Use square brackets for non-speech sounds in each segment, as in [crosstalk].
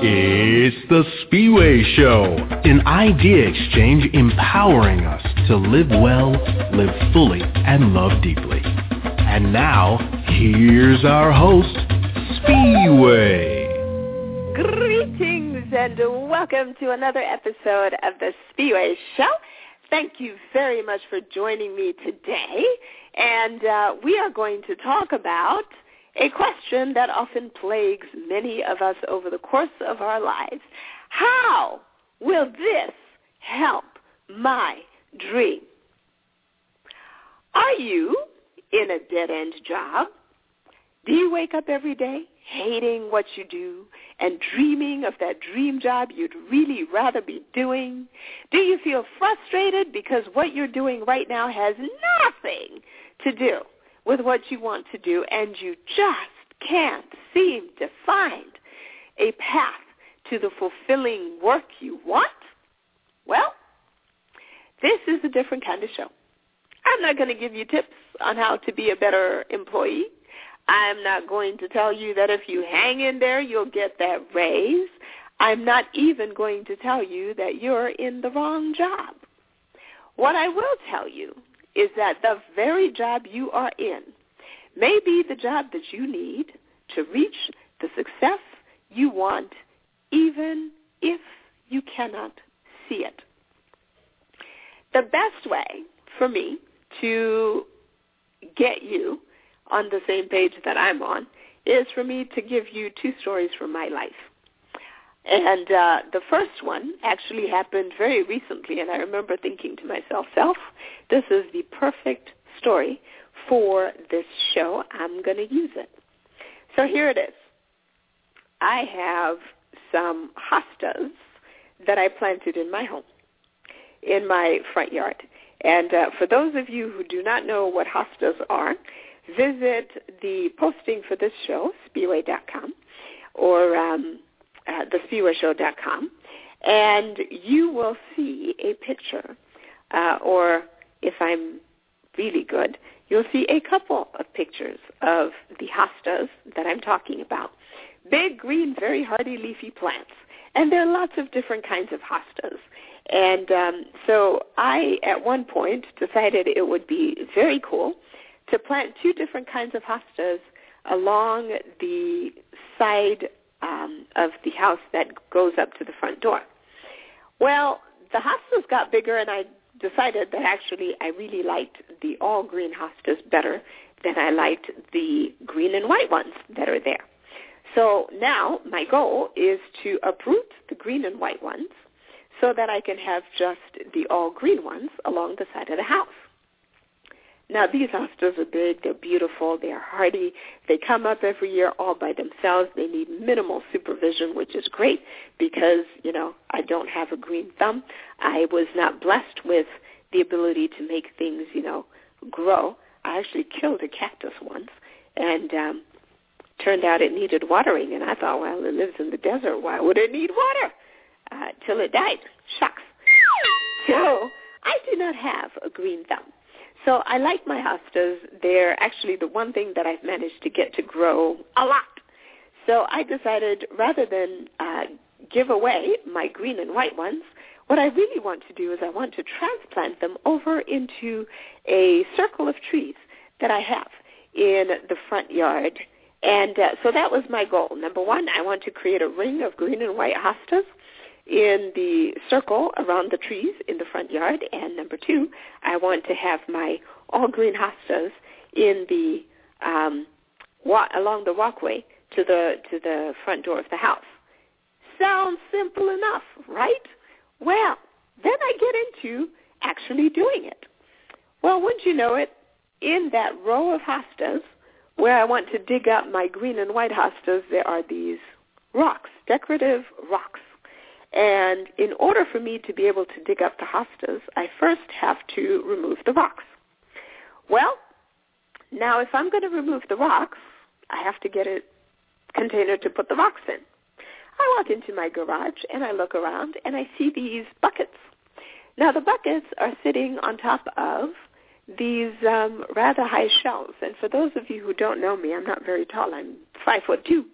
It's the Spiwe Show, an idea exchange empowering us to live well, live fully, and love deeply. And now, here's our host, Spiwe. Greetings and welcome to another episode of the Spiwe Show. Thank you very much for joining me today. And uh, we are going to talk about a question that often plagues many of us over the course of our lives. How will this help my dream? Are you in a dead-end job? Do you wake up every day hating what you do and dreaming of that dream job you'd really rather be doing? Do you feel frustrated because what you're doing right now has nothing to do with what you want to do and you just can't seem to find a path to the fulfilling work you want? Well, this is a different kind of show. I'm not going to give you tips on how to be a better employee. I'm not going to tell you that if you hang in there, you'll get that raise. I'm not even going to tell you that you're in the wrong job. What I will tell you is that the very job you are in may be the job that you need to reach the success you want, even if you cannot see it. The best way for me to get you on the same page that I'm on is for me to give you two stories from my life. And uh, the first one actually happened very recently, and I remember thinking to myself, self, this is the perfect story for this show. I'm going to use it. So here it is. I have some hostas that I planted in my home, in my front yard. And uh, for those of you who do not know what hostas are, visit the posting for this show, spiwe.com, or um, uh, thespiweshow.com, and you will see a picture, uh, or if I'm really good, you'll see a couple of pictures of the hostas that I'm talking about. Big, green, very hardy, leafy plants. And there are lots of different kinds of hostas. And um, so I, at one point, decided it would be very cool to plant two different kinds of hostas along the side um, of the house that goes up to the front door. Well, the hostas got bigger, and I decided that actually I really liked the all green hostas better than I liked the green and white ones that are there. So now my goal is to uproot the green and white ones so that I can have just the all green ones along the side of the house. Now these hostas are big, they're beautiful, they're hardy. They come up every year all by themselves. They need minimal supervision, which is great because, you know, I don't have a green thumb. I was not blessed with the ability to make things, you know, grow. I actually killed a cactus once and um turned out it needed watering and I thought, well, it lives in the desert, why would it need water? Uh, till it died. Shucks. So I do not have a green thumb. So I like my hostas. They're actually the one thing that I've managed to get to grow a lot. So I decided rather than uh, give away my green and white ones, what I really want to do is I want to transplant them over into a circle of trees that I have in the front yard. And uh, so that was my goal. Number one, I want to create a ring of green and white hostas in the circle around the trees in the front yard. And number two, I want to have my all green hostas in the um, wa- along the walkway to the to the front door of the house. Sounds simple enough, right? Well, then I get into actually doing it. Well, wouldn't you know it, in that row of hostas where I want to dig up my green and white hostas, there are these rocks, decorative rocks. And in order for me to be able to dig up the hostas, I first have to remove the rocks. Well, now if I'm going to remove the rocks, I have to get a container to put the rocks in. I walk into my garage and I look around and I see these buckets. Now the buckets are sitting on top of these um, rather high shelves. And for those of you who don't know me, I'm not very tall. I'm five foot two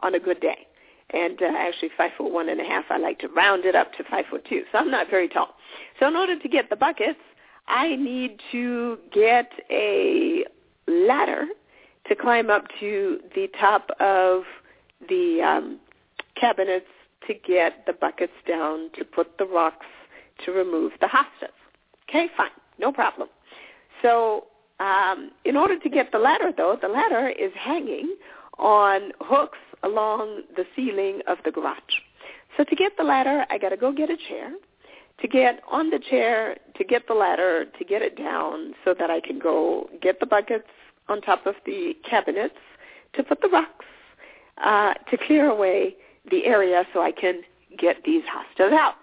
on a good day. And uh, actually five foot one and a half. I like to round it up to five foot two. So I'm not very tall. So in order to get the buckets, I need to get a ladder to climb up to the top of the um, cabinets to get the buckets down to put the rocks to remove the hostas. Okay, fine, no problem. So um, in order to get the ladder, though, the ladder is hanging on hooks along the ceiling of the garage. So to get the ladder, I got to go get a chair. To get on the chair, to get the ladder, to get it down so that I can go get the buckets on top of the cabinets, to put the rocks, uh, to clear away the area so I can get these hostas out.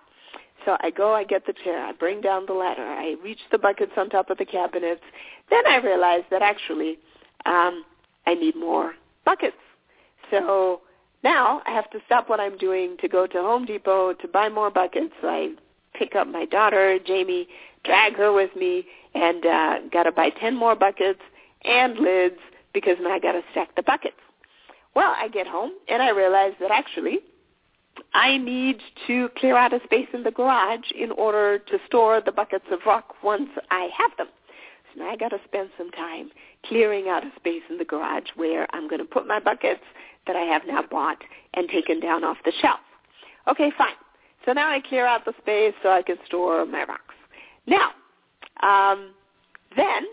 So I go, I get the chair, I bring down the ladder, I reach the buckets on top of the cabinets. Then I realize that actually um, I need more buckets. So now I have to stop what I'm doing to go to Home Depot to buy more buckets. I pick up my daughter, Jamie, drag her with me, and uh, got to buy 10 more buckets and lids because now I got to stack the buckets. Well, I get home and I realize that actually I need to clear out a space in the garage in order to store the buckets of rock once I have them. So now I got to spend some time clearing out a space in the garage where I'm going to put my buckets that I have now bought and taken down off the shelf. Okay, fine. So now I clear out the space so I can store my rocks. Now, um, then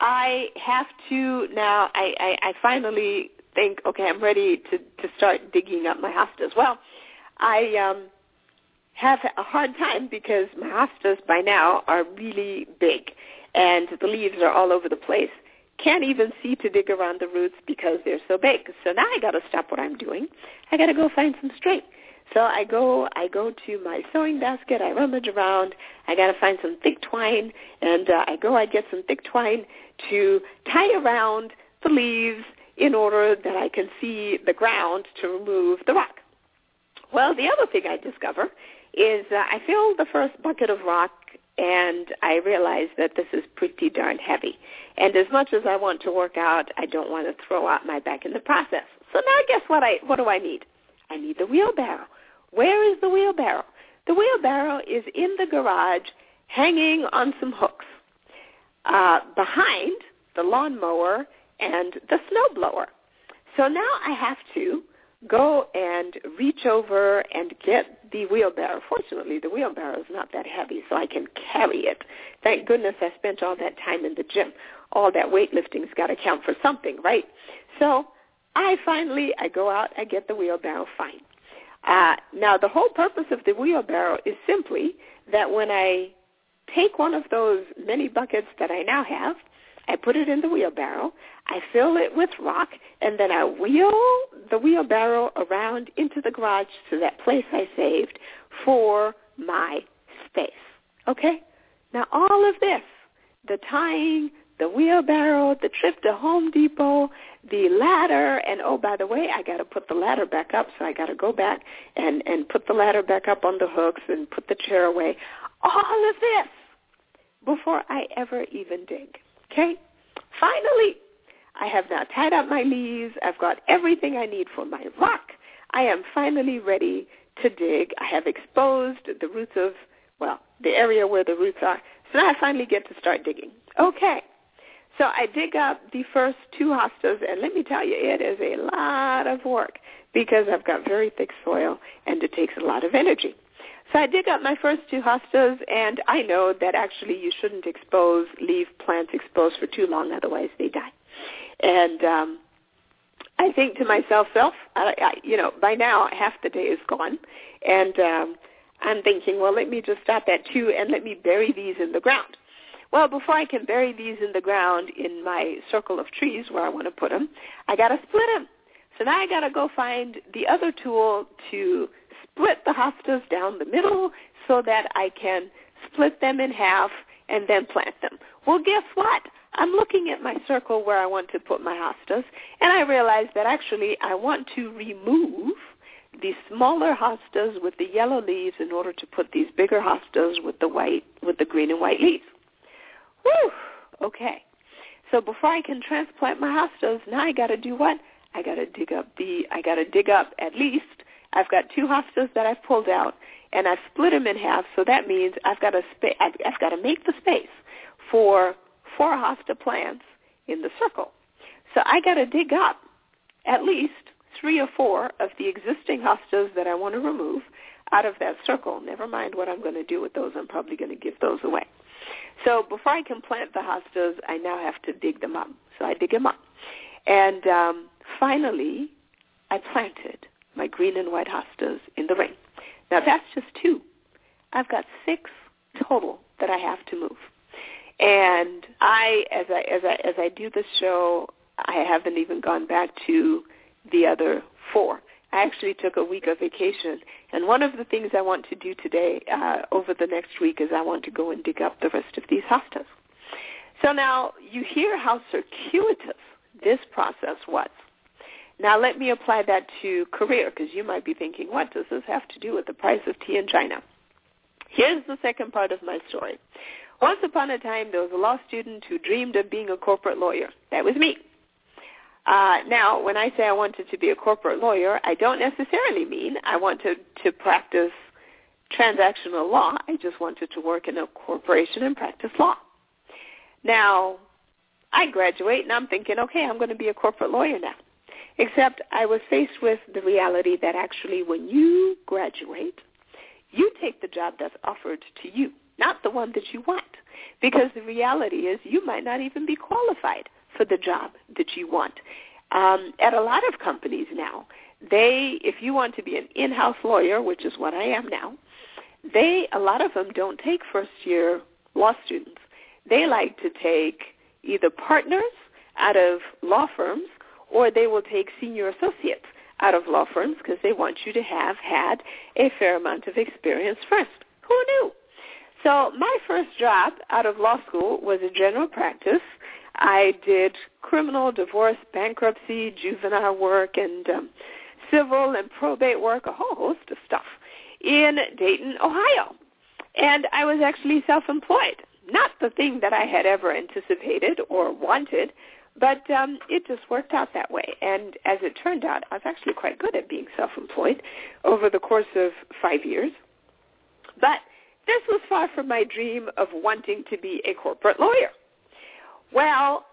I have to now. I, I, I finally think, okay, I'm ready to to start digging up my hostas. Well, I um, have a hard time because my hostas by now are really big, and the leaves are all over the place. Can't even see to dig around the roots because they're so big. So now I got to stop what I'm doing. I got to go find some string. So I go, I go to my sewing basket. I rummage around. I got to find some thick twine, and uh, I go. I get some thick twine to tie around the leaves in order that I can see the ground to remove the rock. Well, the other thing I discover is uh, I fill the first bucket of rock and I realize that this is pretty darn heavy. And as much as I want to work out, I don't want to throw out my back in the process. So now guess what I what do I need? I need the wheelbarrow. Where is the wheelbarrow? The wheelbarrow is in the garage hanging on some hooks uh, behind the lawnmower and the snowblower. So now I have to go and reach over and get the wheelbarrow. Fortunately, the wheelbarrow is not that heavy, so I can carry it. Thank goodness I spent all that time in the gym. All that weightlifting's got to count for something, right? So I finally, I go out, I get the wheelbarrow, fine. Uh, now, the whole purpose of the wheelbarrow is simply that when I take one of those many buckets that I now have, I put it in the wheelbarrow, I fill it with rock, and then I wheel the wheelbarrow around into the garage to that place I saved for my space. Okay? Now all of this, the tying, the wheelbarrow, the trip to Home Depot, the ladder, and oh, by the way, I got to put the ladder back up, so I got to go back and, and put the ladder back up on the hooks and put the chair away. All of this before I ever even dig. Okay? Finally, I have now tied up my leaves. I've got everything I need for my rock. I am finally ready to dig. I have exposed the roots of, well, the area where the roots are. So now I finally get to start digging. Okay. So I dig up the first two hostas, and let me tell you, it is a lot of work because I've got very thick soil, and it takes a lot of energy. So I dig up my first two hostas, and I know that actually you shouldn't expose, leave plants exposed for too long, otherwise they die. And um, I think to myself, self, I, I, you know, by now half the day is gone, and um, I'm thinking, well, let me just stop at two and let me bury these in the ground. Well, before I can bury these in the ground in my circle of trees where I want to put them, I got to split them. So now I got to go find the other tool to split the hostas down the middle so that I can split them in half and then plant them. Well, guess what? I'm looking at my circle where I want to put my hostas, and I realize that actually I want to remove the smaller hostas with the yellow leaves in order to put these bigger hostas with the white, with the green and white leaves. Whew. Okay. So before I can transplant my hostas, now I got to do what? I got to dig up the. I got to dig up at least I've got two hostas that I've pulled out, and I've split them in half. So that means I've got to spa- I've, I've got to make the space for four hosta plants in the circle. So I got to dig up at least three or four of the existing hostas that I want to remove out of that circle. Never mind what I'm going to do with those. I'm probably going to give those away. So before I can plant the hostas, I now have to dig them up. So I dig them up. And um, finally, I planted my green and white hostas in the rain. Now that's just two. I've got six total that I have to move. And I, as I as I as I do this show, I haven't even gone back to the other four. I actually took a week of vacation, and one of the things I want to do today, uh, over the next week, is I want to go and dig up the rest of these hostas. So now you hear how circuitous this process was. Now let me apply that to career, because you might be thinking, what does this have to do with the price of tea in China? Here's the second part of my story. Once upon a time, there was a law student who dreamed of being a corporate lawyer. That was me. Uh, now, when I say I wanted to be a corporate lawyer, I don't necessarily mean I wanted to practice transactional law. I just wanted to work in a corporation and practice law. Now, I graduate and I'm thinking, okay, I'm going to be a corporate lawyer now. Except I was faced with the reality that actually when you graduate, you take the job that's offered to you, not the one that you want. Because the reality is you might not even be qualified for the job that you want. Um, at a lot of companies now, they, if you want to be an in-house lawyer, which is what I am now, they, a lot of them don't take first-year law students. They like to take either partners out of law firms or they will take senior associates out of law firms because they want you to have had a fair amount of experience first. Who knew? So my first job out of law school was in general practice I did criminal, divorce, bankruptcy, juvenile work, and um, civil and probate work, a whole host of stuff in Dayton, Ohio. And I was actually self-employed. Not the thing that I had ever anticipated or wanted, but um, it just worked out that way. And as it turned out, I was actually quite good at being self-employed over the course of five years. But this was far from my dream of wanting to be a corporate lawyer. Well,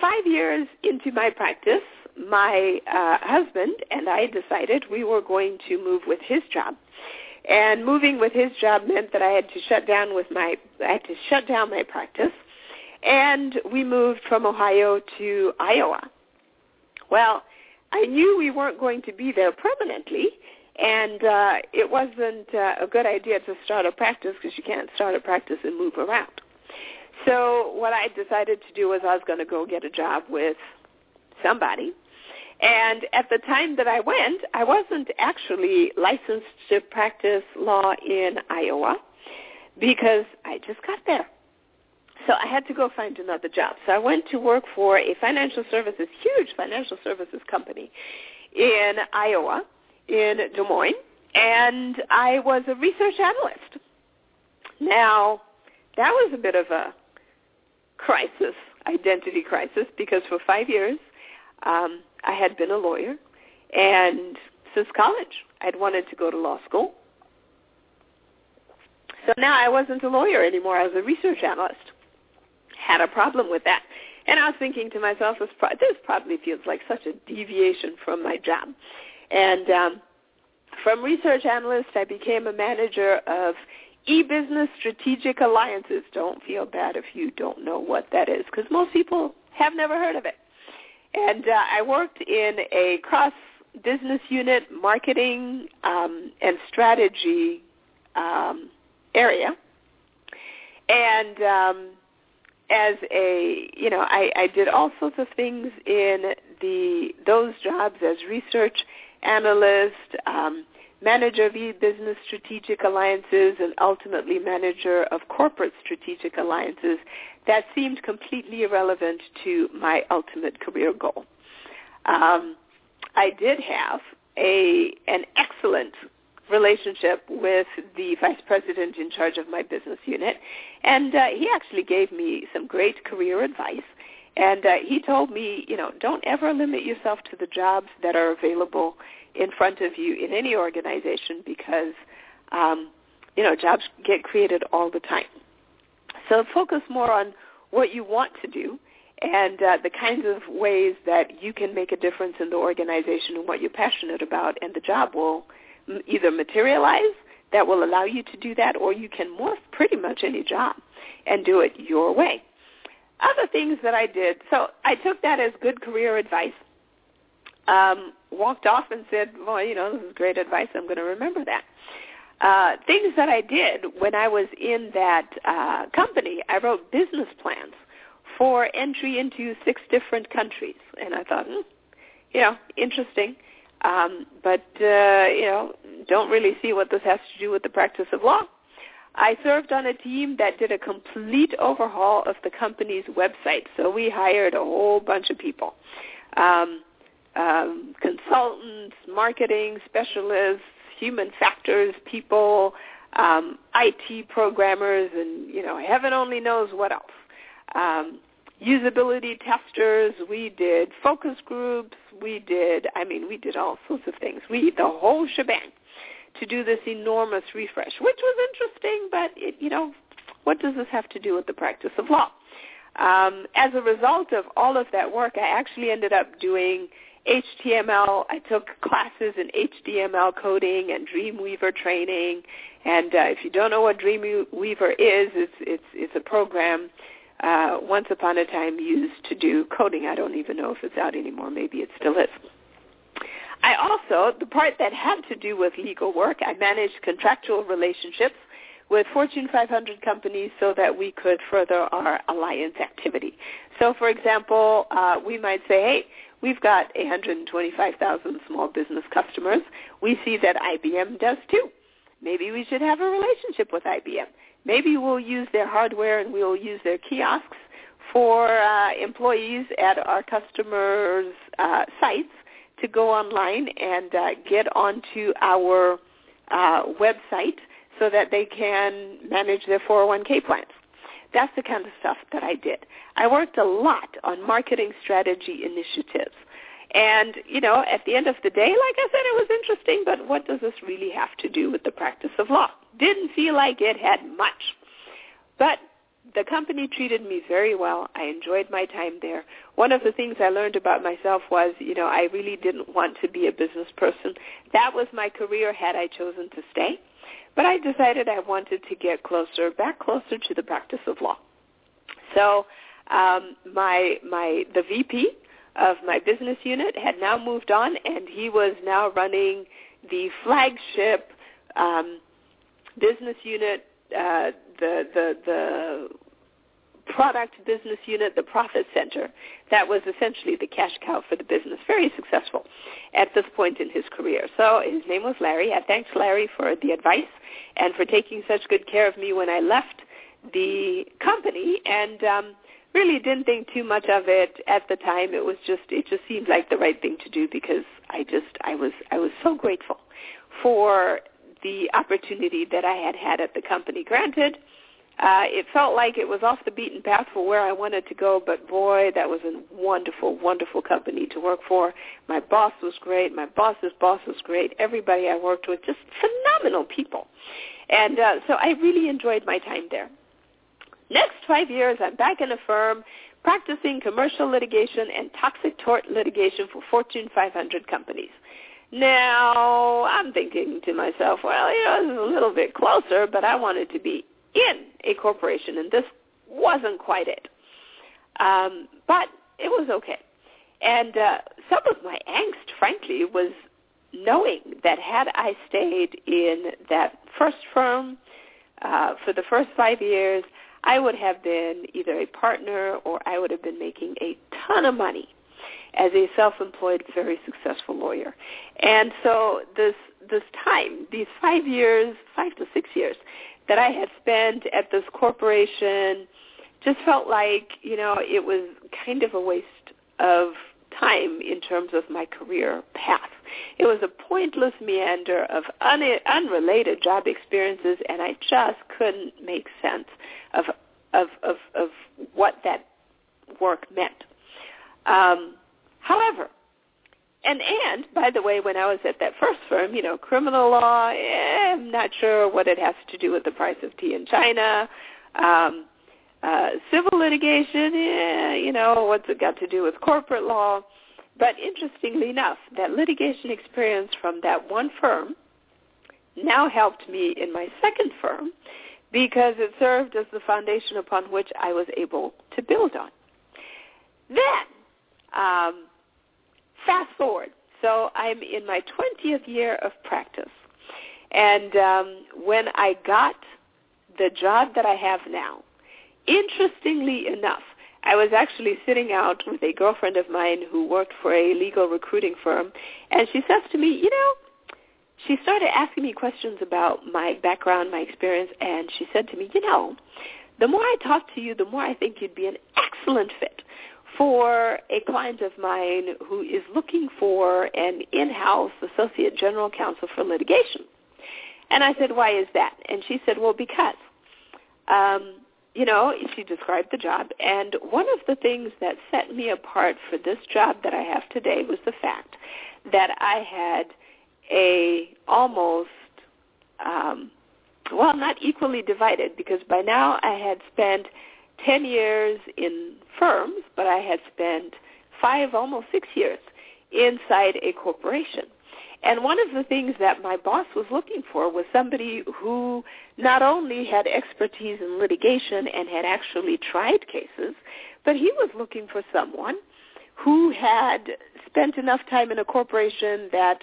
five years into my practice, my uh, husband and I decided we were going to move with his job. And moving with his job meant that I had to shut down with my I had to shut down my practice. And we moved from Ohio to Iowa. Well, I knew we weren't going to be there permanently, and uh, it wasn't uh, a good idea to start a practice because you can't start a practice and move around. So what I decided to do was I was going to go get a job with somebody. And at the time that I went, I wasn't actually licensed to practice law in Iowa because I just got there. So I had to go find another job. So I went to work for a financial services, huge financial services company in Iowa, in Des Moines, and I was a research analyst. Now, that was a bit of a crisis, identity crisis, because for five years um, I had been a lawyer, and since college I'd wanted to go to law school. So now I wasn't a lawyer anymore. I was a research analyst. Had a problem with that. And I was thinking to myself, this, pro- this probably feels like such a deviation from my job. And um, from research analyst, I became a manager of e-business strategic alliances. Don't feel bad if you don't know what that is, because most people have never heard of it. And uh, I worked in a cross business unit marketing um, and strategy um, area. And um, as a, you know, I, I did all sorts of things in the those jobs as research analyst, um, manager of e-business strategic alliances, and ultimately manager of corporate strategic alliances that seemed completely irrelevant to my ultimate career goal. Um, I did have a an excellent relationship with the vice president in charge of my business unit, and uh, he actually gave me some great career advice. And uh, he told me, you know, don't ever limit yourself to the jobs that are available in front of you in any organization because um, you know jobs get created all the time. So focus more on what you want to do and uh, the kinds of ways that you can make a difference in the organization and what you're passionate about, and the job will either materialize that will allow you to do that, or you can morph pretty much any job and do it your way. Other things that I did, so I took that as good career advice. Um, walked off and said, well, you know, this is great advice. I'm going to remember that. Uh, things that I did when I was in that uh, company, I wrote business plans for entry into six different countries. And I thought, hmm, you know, interesting. Um, but, uh, you know, don't really see what this has to do with the practice of law. I served on a team that did a complete overhaul of the company's website. So we hired a whole bunch of people. Um, um, consultants, marketing specialists, human factors people, um, IT programmers, and, you know, heaven only knows what else. Um, usability testers, we did focus groups, we did, I mean, we did all sorts of things. We did the whole shebang to do this enormous refresh, which was interesting, but it, you know, what does this have to do with the practice of law? Um, as a result of all of that work, I actually ended up doing HTML. I took classes in HTML coding and Dreamweaver training. And uh, if you don't know what Dreamweaver is, it's it's it's a program uh, once upon a time used to do coding. I don't even know if it's out anymore. Maybe it still is. I also, the part that had to do with legal work, I managed contractual relationships with Fortune 500 companies so that we could further our alliance activity. So, for example, uh, we might say, hey, we've got 125,000 small business customers. We see that IBM does too. Maybe we should have a relationship with IBM. Maybe we'll use their hardware and we'll use their kiosks for uh, employees at our customers' uh, sites to go online and uh, get onto our uh, website so that they can manage their 401k plans. That's the kind of stuff that I did. I worked a lot on marketing strategy initiatives. And, you know, at the end of the day, like I said, it was interesting, but what does this really have to do with the practice of law? Didn't feel like it had much. But the company treated me very well. I enjoyed my time there. One of the things I learned about myself was, you know, I really didn't want to be a business person. That was my career had I chosen to stay. But I decided I wanted to get closer, back closer to the practice of law. So um, my my the VP of my business unit had now moved on, and he was now running the flagship um, business unit, uh, the the the product business unit, the profit center. That was essentially the cash cow for the business. Very successful at this point in his career. So his name was Larry. I thanked Larry for the advice and for taking such good care of me when I left the company. And um, really didn't think too much of it at the time. It was just it just seemed like the right thing to do because I just I was I was so grateful for the opportunity that I had had at the company. Granted, uh, it felt like it was off the beaten path for where I wanted to go, but boy, that was a wonderful, wonderful company to work for. My boss was great. My boss's boss was great. Everybody I worked with, just phenomenal people. And uh, so I really enjoyed my time there. Next five years, I'm back in a firm practicing commercial litigation and toxic tort litigation for Fortune 500 companies. Now, I'm thinking to myself, well, you know, this is a little bit closer, but I wanted to be in a corporation, and this wasn't quite it. Um, but it was okay. And uh, some of my angst, frankly, was knowing that had I stayed in that first firm uh, for the first five years, I would have been either a partner or I would have been making a ton of money as a self-employed, very successful lawyer. And so this this time, these five years, five to six years, that I had spent at this corporation, just felt like you know it was kind of a waste of time in terms of my career path. It was a pointless meander of un- unrelated job experiences, and I just couldn't make sense of of of, of what that work meant. Um, however, and and by the way, when I was at that first firm, you know, criminal law, eh, I'm not sure what it has to do with the price of tea in China. Um, uh, civil litigation, yeah, you know, what's it got to do with corporate law? But interestingly enough, that litigation experience from that one firm now helped me in my second firm because it served as the foundation upon which I was able to build on. Then, um, fast forward. So I'm in my 20th year of practice. And um, when I got the job that I have now, interestingly enough, I was actually sitting out with a girlfriend of mine who worked for a legal recruiting firm, and she says to me, you know, she started asking me questions about my background, my experience, and she said to me, you know, the more I talk to you, the more I think you'd be an excellent fit for a client of mine who is looking for an in-house associate general counsel for litigation. And I said, why is that? And she said, well, because, um, you know, she described the job. And one of the things that set me apart for this job that I have today was the fact that I had a almost, um, well, not equally divided because by now I had spent 10 years in firms, but I had spent five, almost six years inside a corporation. And one of the things that my boss was looking for was somebody who not only had expertise in litigation and had actually tried cases, but he was looking for someone who had spent enough time in a corporation that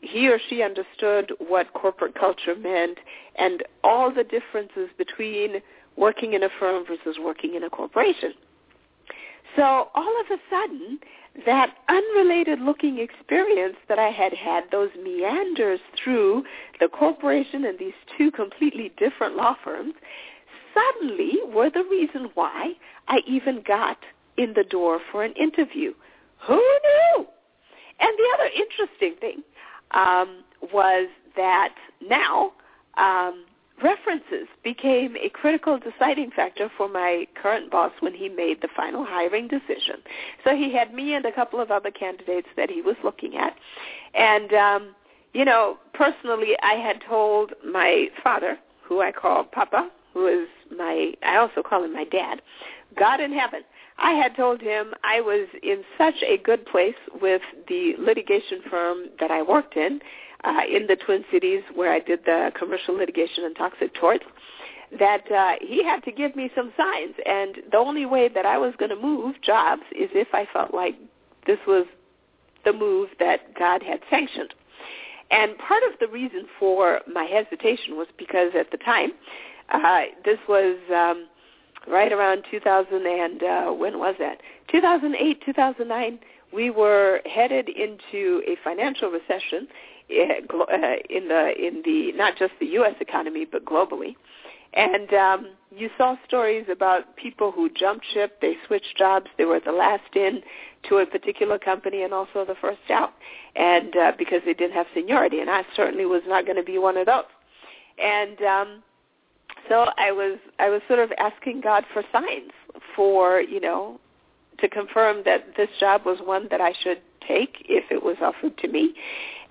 he or she understood what corporate culture meant and all the differences between working in a firm versus working in a corporation. So all of a sudden, that unrelated looking experience that I had had, those meanders through the corporation and these two completely different law firms, suddenly were the reason why I even got in the door for an interview. Who knew? And the other interesting thing um, was that now um, references became a critical deciding factor for my current boss when he made the final hiring decision. So he had me and a couple of other candidates that he was looking at. And, um, you know, personally, I had told my father, who I call Papa, who is my, I also call him my dad, God in heaven. I had told him I was in such a good place with the litigation firm that I worked in uh, in the Twin Cities where I did the commercial litigation and toxic torts, that uh, he had to give me some signs. And the only way that I was going to move jobs is if I felt like this was the move that God had sanctioned. And part of the reason for my hesitation was because at the time, uh, this was um, right around 2000 and uh, when was that? 2008, 2009. We were headed into a financial recession, uh, in the in the not just the U.S. economy but globally. And um, you saw stories about people who jumped ship, they switched jobs, they were the last in to a particular company and also the first out, and uh, because they didn't have seniority. And I certainly was not going to be one of those. And um, so I was I was sort of asking God for signs for you know to confirm that this job was one that I should take if it was offered to me.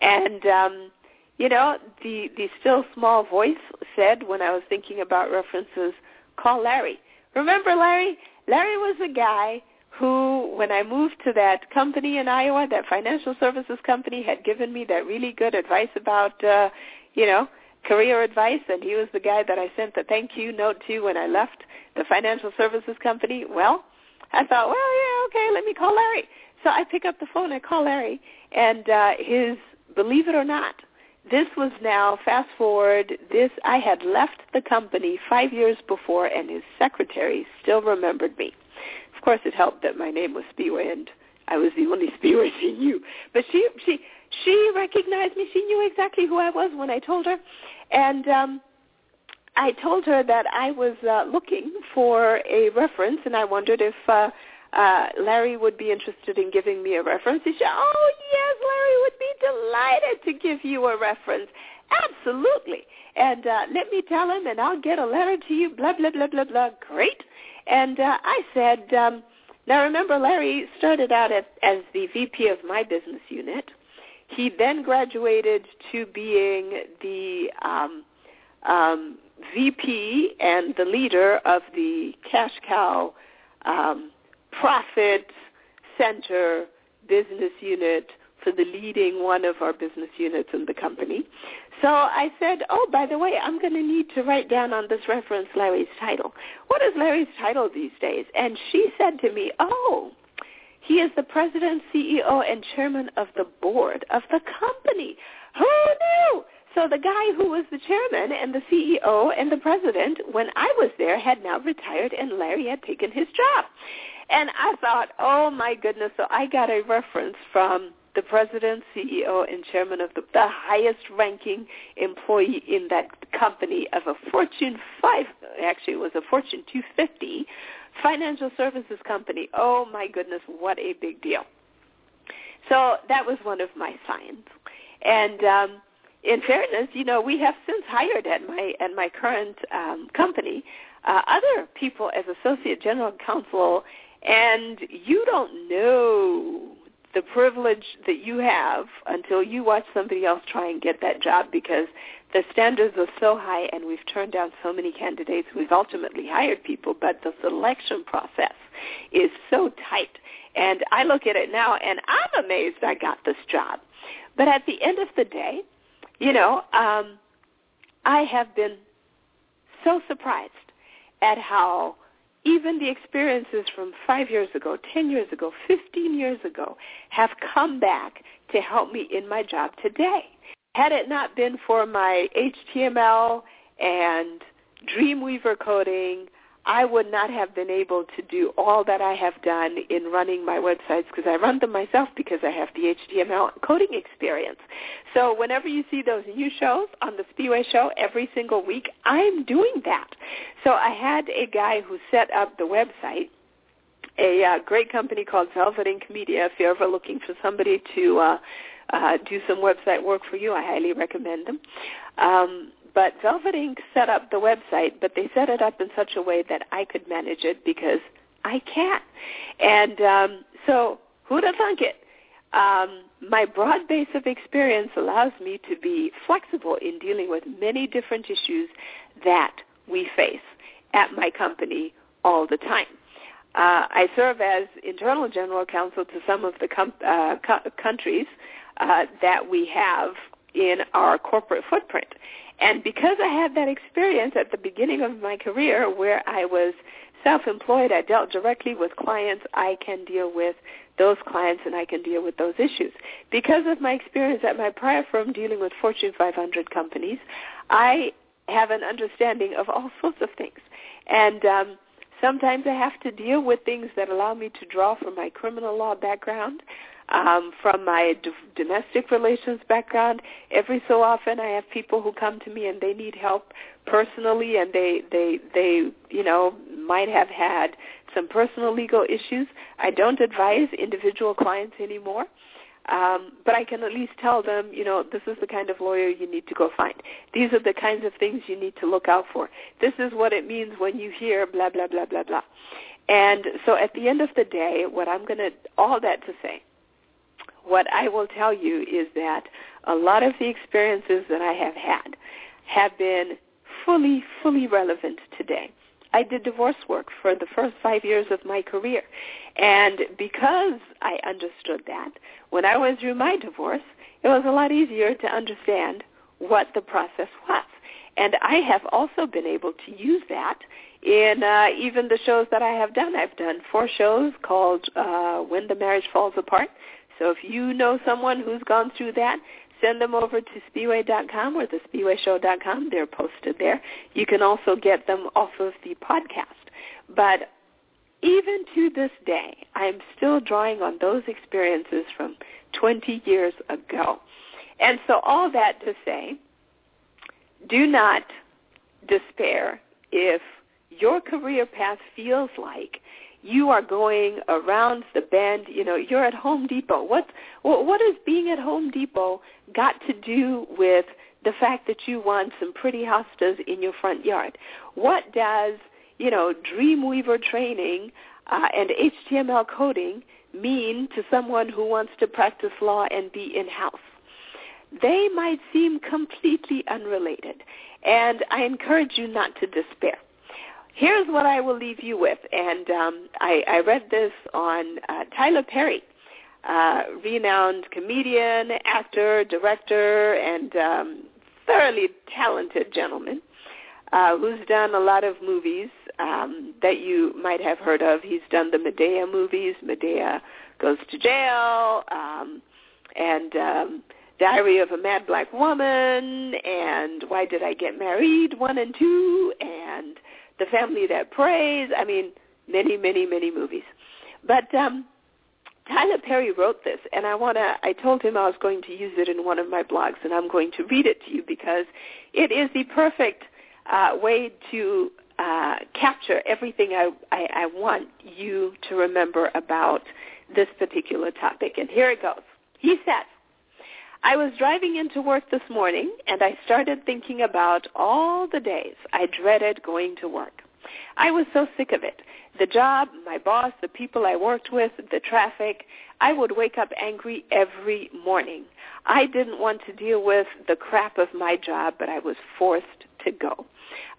And um, you know, the the still small voice said when I was thinking about references, call Larry. Remember Larry? Larry was a guy who, when I moved to that company in Iowa, that financial services company, had given me that really good advice about, uh, you know, career advice, and he was the guy that I sent the thank you note to when I left the financial services company. Well, I thought, well, yeah, okay, let me call Larry. So I pick up the phone, I call Larry, and uh, his believe it or not, this was now fast forward. This I had left the company five years before, and his secretary still remembered me. Of course, it helped that my name was Spiwe, and I was the only [laughs] Spiwe she knew. But she she she recognized me. She knew exactly who I was when I told her, and um, I told her that I was uh, looking for a reference, and I wondered if uh, uh, Larry would be interested in giving me a reference. He said, oh, yes, Larry would be delighted to give you a reference. Absolutely. And uh, let me tell him, and I'll get a letter to you, blah, blah, blah, blah, blah. Great. And uh, I said, um, Now remember, Larry started out as the VP of my business unit. He then graduated to being the um, um, VP and the leader of the Cash Cow um, Profit Center business unit for the leading one of our business units in the company. So I said, oh, by the way, I'm going to need to write down on this reference Larry's title. What is Larry's title these days? And she said to me, oh, he is the president, CEO, and chairman of the board of the company. Who knew? So the guy who was the chairman and the CEO and the president when I was there had now retired and Larry had taken his job. And I thought, oh my goodness, so I got a reference from the president, CEO, and chairman of the, the highest ranking employee in that company of a Fortune 5, actually it was a Fortune 250 financial services company. Oh my goodness, what a big deal. So that was one of my signs. And um, in fairness, you know, we have since hired at my at my current um, company uh, other people as associate general counsel, and you don't know the privilege that you have until you watch somebody else try and get that job because the standards are so high and we've turned down so many candidates. We've ultimately hired people, but the selection process is so tight. And I look at it now and I'm amazed I got this job. But at the end of the day, you know, um, I have been so surprised at how even the experiences from five years ago, 10 years ago, 15 years ago have come back to help me in my job today. Had it not been for my HTML and Dreamweaver coding, I would not have been able to do all that I have done in running my websites because I run them myself because I have the HTML coding experience. So whenever you see those new shows on the Spiwe Show every single week, I'm doing that. So I had a guy who set up the website a uh, great company called Velvet Ink Media. If you're ever looking for somebody to uh, uh, do some website work for you, I highly recommend them. Um, but Velvet Ink set up the website, but they set it up in such a way that I could manage it because I can't. And um, so who'd have thunk it? Um, my broad base of experience allows me to be flexible in dealing with many different issues that we face at my company all the time. Uh, I serve as internal general counsel to some of the com- uh, co- countries uh, that we have in our corporate footprint. And because I had that experience at the beginning of my career where I was self-employed, I dealt directly with clients, I can deal with those clients and I can deal with those issues. Because of my experience at my prior firm dealing with Fortune 500 companies, I have an understanding of all [laughs] sorts of things. And um, sometimes I have to deal with things that allow me to draw from my criminal law background um, from my d- domestic relations background, every so often I have people who come to me and they need help personally, and they they they you know might have had some personal legal issues. I don't advise individual clients anymore. Um, but I can at least tell them, you know, this is the kind of lawyer you need to go find. These are the kinds of things you need to look out for. This is what it means when you hear blah, blah, blah, blah, blah. And so at the end of the day, what I'm going to, all that to say, what I will tell you is that a lot of the experiences that I have had have been fully, fully relevant today. I did divorce work for the first five years of my career. And because I understood that, when I went through my divorce, it was a lot easier to understand what the process was. And I have also been able to use that in uh, even the shows that I have done. I've done four shows called uh, When the Marriage Falls Apart, so if you know someone who's gone through that, send them over to spiwe.com or the spiweshow.com. They're posted there. You can also get them off of the podcast. But even to this day, I'm still drawing on those experiences from 20 years ago. And so all that to say, do not despair if your career path feels like you are going around the bend. You know, you're at Home Depot. What what has being at Home Depot got to do with the fact that you want some pretty hostas in your front yard? What does you know Dreamweaver training uh, and HTML coding mean to someone who wants to practice law and be in-house? They might seem completely unrelated, and I encourage you not to despair. Here's what I will leave you with, and um, I, I read this on uh, Tyler Perry, uh, renowned comedian, actor, director, and um, thoroughly talented gentleman uh, who's done a lot of movies um, that you might have heard of. He's done the Madea movies, Madea Goes to Jail, um, and um, Diary of a Mad Black Woman, and Why Did I Get Married, one and two, and The Family That Prays. I mean, many, many, many movies. But um, Tyler Perry wrote this, and I want to. I told him I was going to use it in one of my blogs, and I'm going to read it to you because it is the perfect uh, way to uh, capture everything I, I, I want you to remember about this particular topic. And here it goes. He says, I was driving into work this morning and I started thinking about all the days I dreaded going to work. I was so sick of it. The job, my boss, the people I worked with, the traffic. I would wake up angry every morning. I didn't want to deal with the crap of my job, but I was forced to go.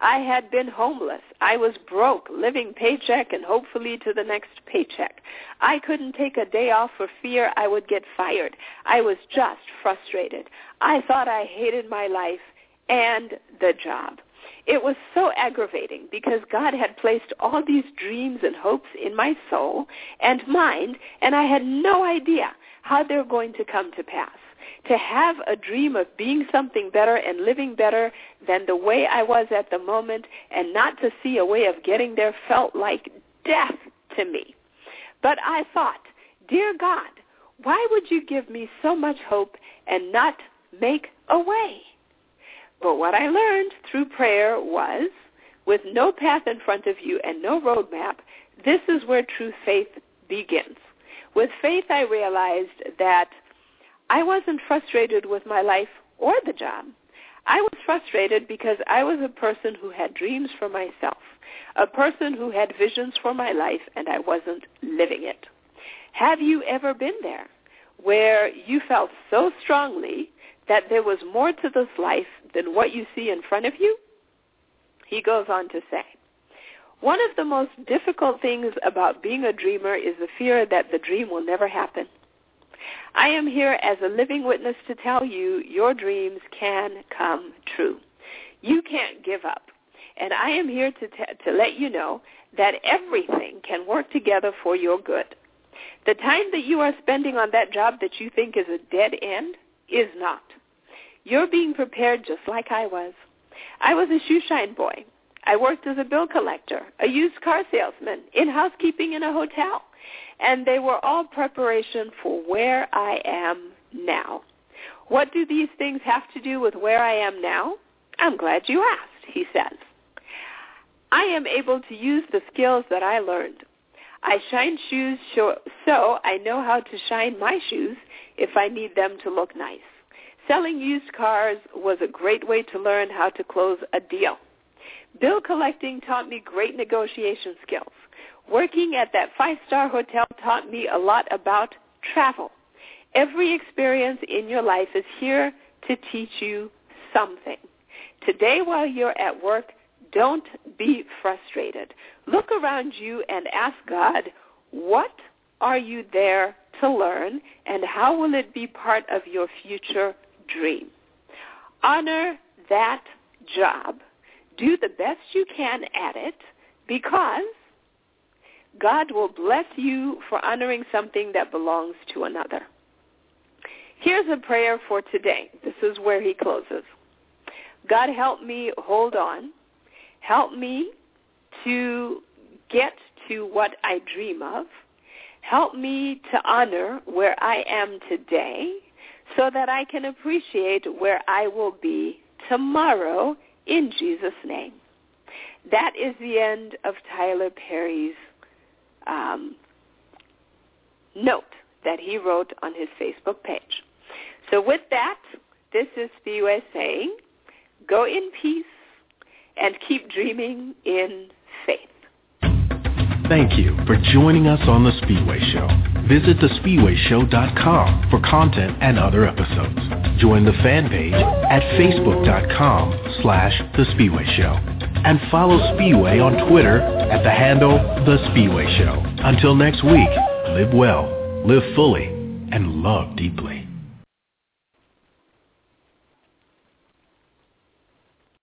I had been homeless. I was broke, living paycheck and hopefully to the next paycheck. I couldn't take a day off for fear I would get fired. I was just frustrated. I thought I hated my life and the job. It was so aggravating because God had placed all these dreams and hopes in my soul and mind, and I had no idea how they were going to come to pass to have a dream of being something better and living better than the way I was at the moment and not to see a way of getting there felt like death to me. But I thought, dear God, why would you give me so much hope and not make a way? But what I learned through prayer was, with no path in front of you and no roadmap, this is where true faith begins. With faith, I realized that I wasn't frustrated with my life or the job. I was frustrated because I was a person who had dreams for myself, a person who had visions for my life, and I wasn't living it. Have you ever been there where you felt so strongly that there was more to this life than what you see in front of you? He goes on to say, one of the most difficult things about being a dreamer is the fear that the dream will never happen. I am here as a living witness to tell you your dreams can come true. You can't give up. And I am here to, to let you know that everything can work together for your good. The time that you are spending on that job that you think is a dead end is not. You're being prepared just like I was. I was a shoe shine boy. I worked as a bill collector, a used car salesman, in housekeeping in a hotel and they were all preparation for where I am now. What do these things have to do with where I am now? I'm glad you asked, he says. I am able to use the skills that I learned. I shine shoes so I know how to shine my shoes if I need them to look nice. Selling used cars was a great way to learn how to close a deal. Bill collecting taught me great negotiation skills. Working at that five-star hotel taught me a lot about travel. Every experience in your life is here to teach you something. Today while you're at work, don't be frustrated. Look around you and ask God, what are you there to learn and how will it be part of your future dream? Honor that job. Do the best you can at it because God will bless you for honoring something that belongs to another. Here's a prayer for today. This is where he closes. God, help me hold on. Help me to get to what I dream of. Help me to honor where I am today so that I can appreciate where I will be tomorrow in Jesus' name. That is the end of Tyler Perry's um, note that he wrote on his Facebook page. So with that, this is Spiwe saying, go in peace and keep dreaming in faith. Thank you for joining us on The Spiwe Show. Visit thespiweshow.com for content and other episodes. Join the fan page at facebook.com slash The Spiwe Show. And follow Spiwe on Twitter at the handle The Spiwe Show. Until next week, live well, live fully, and love deeply.